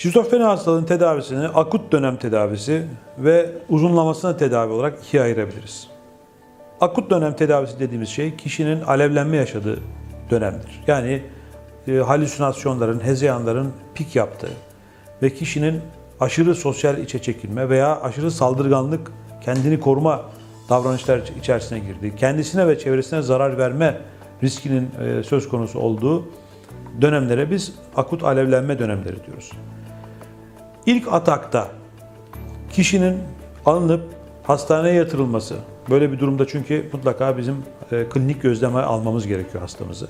Şizofreni hastalığın tedavisini akut dönem tedavisi ve uzunlamasına tedavi olarak ikiye ayırabiliriz. Akut dönem tedavisi dediğimiz şey kişinin alevlenme yaşadığı dönemdir. Yani e, halüsinasyonların, hezeyanların pik yaptığı ve kişinin aşırı sosyal içe çekilme veya aşırı saldırganlık, kendini koruma davranışlar içerisine girdiği, kendisine ve çevresine zarar verme riskinin e, söz konusu olduğu dönemlere biz akut alevlenme dönemleri diyoruz. İlk atakta kişinin alınıp hastaneye yatırılması, böyle bir durumda çünkü mutlaka bizim e, klinik gözleme almamız gerekiyor hastamızı.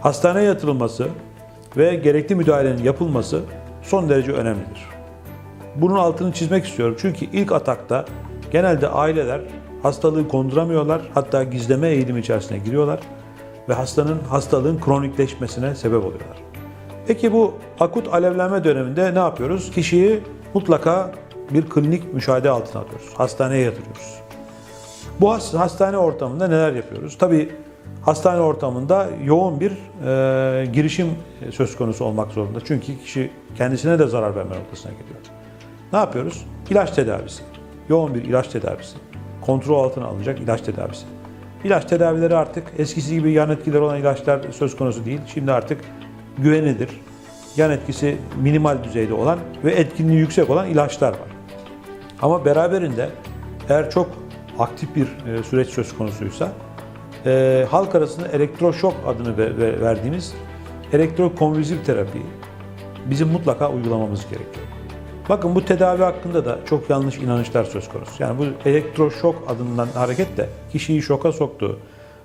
Hastaneye yatırılması ve gerekli müdahalenin yapılması son derece önemlidir. Bunun altını çizmek istiyorum çünkü ilk atakta genelde aileler hastalığı konduramıyorlar, hatta gizleme eğilimi içerisine giriyorlar ve hastanın hastalığın kronikleşmesine sebep oluyorlar. Peki bu akut alevlenme döneminde ne yapıyoruz? Kişiyi mutlaka bir klinik müşahede altına alıyoruz. Hastaneye yatırıyoruz. Bu has- hastane ortamında neler yapıyoruz? Tabii hastane ortamında yoğun bir e, girişim söz konusu olmak zorunda. Çünkü kişi kendisine de zarar verme noktasına geliyor. Ne yapıyoruz? İlaç tedavisi. Yoğun bir ilaç tedavisi. Kontrol altına alınacak ilaç tedavisi. İlaç tedavileri artık eskisi gibi yan etkileri olan ilaçlar söz konusu değil. Şimdi artık güvenilir, yan etkisi minimal düzeyde olan ve etkinliği yüksek olan ilaçlar var. Ama beraberinde eğer çok aktif bir e, süreç söz konusuysa e, halk arasında elektroşok adını ve- ve verdiğimiz elektrokonvülsif terapi bizim mutlaka uygulamamız gerekiyor. Bakın bu tedavi hakkında da çok yanlış inanışlar söz konusu. Yani bu elektroşok adından hareketle kişiyi şoka soktu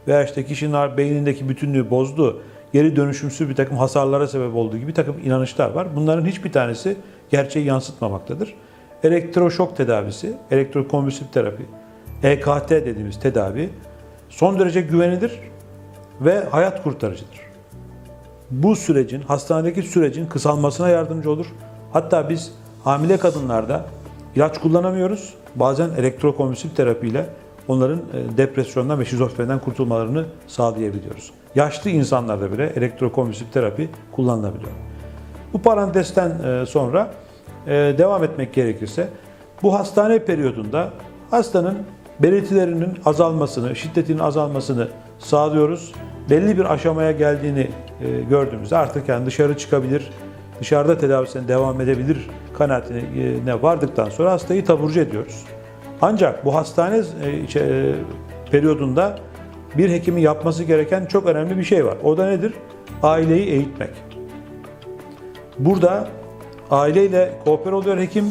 veya işte kişinin beynindeki bütünlüğü bozdu, geri dönüşümsüz bir takım hasarlara sebep olduğu gibi bir takım inanışlar var. Bunların hiçbir tanesi gerçeği yansıtmamaktadır. Elektroşok tedavisi, elektrokonvülsif terapi, EKT dediğimiz tedavi son derece güvenilir ve hayat kurtarıcıdır bu sürecin, hastanedeki sürecin kısalmasına yardımcı olur. Hatta biz hamile kadınlarda ilaç kullanamıyoruz. Bazen elektrokonvülsif terapiyle onların e, depresyondan ve şizofreniden kurtulmalarını sağlayabiliyoruz. Yaşlı insanlarda bile elektrokonvülsif terapi kullanılabiliyor. Bu parantezden e, sonra e, devam etmek gerekirse bu hastane periyodunda hastanın belirtilerinin azalmasını, şiddetinin azalmasını sağlıyoruz. Belli bir aşamaya geldiğini e, gördüğümüzde artık yani dışarı çıkabilir, dışarıda tedavisine devam edebilir kanaatine vardıktan sonra hastayı taburcu ediyoruz. Ancak bu hastane periyodunda bir hekimin yapması gereken çok önemli bir şey var. O da nedir? Aileyi eğitmek. Burada aileyle kooper oluyor hekim.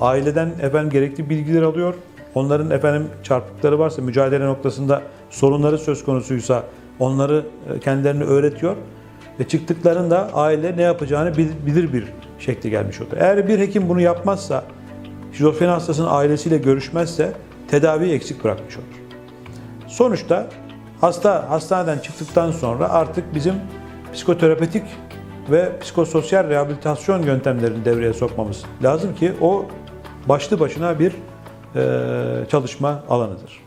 Aileden efendim gerekli bilgiler alıyor. Onların efendim çarpıkları varsa mücadele noktasında sorunları söz konusuysa onları e, kendilerini öğretiyor. Ve çıktıklarında aile ne yapacağını bil- bilir bir şekli gelmiş oluyor. Eğer bir hekim bunu yapmazsa, şizofreni hastasının ailesiyle görüşmezse tedaviyi eksik bırakmış olur. Sonuçta hasta hastaneden çıktıktan sonra artık bizim psikoterapetik ve psikososyal rehabilitasyon yöntemlerini devreye sokmamız lazım ki o başlı başına bir eee, çalışma alanıdır.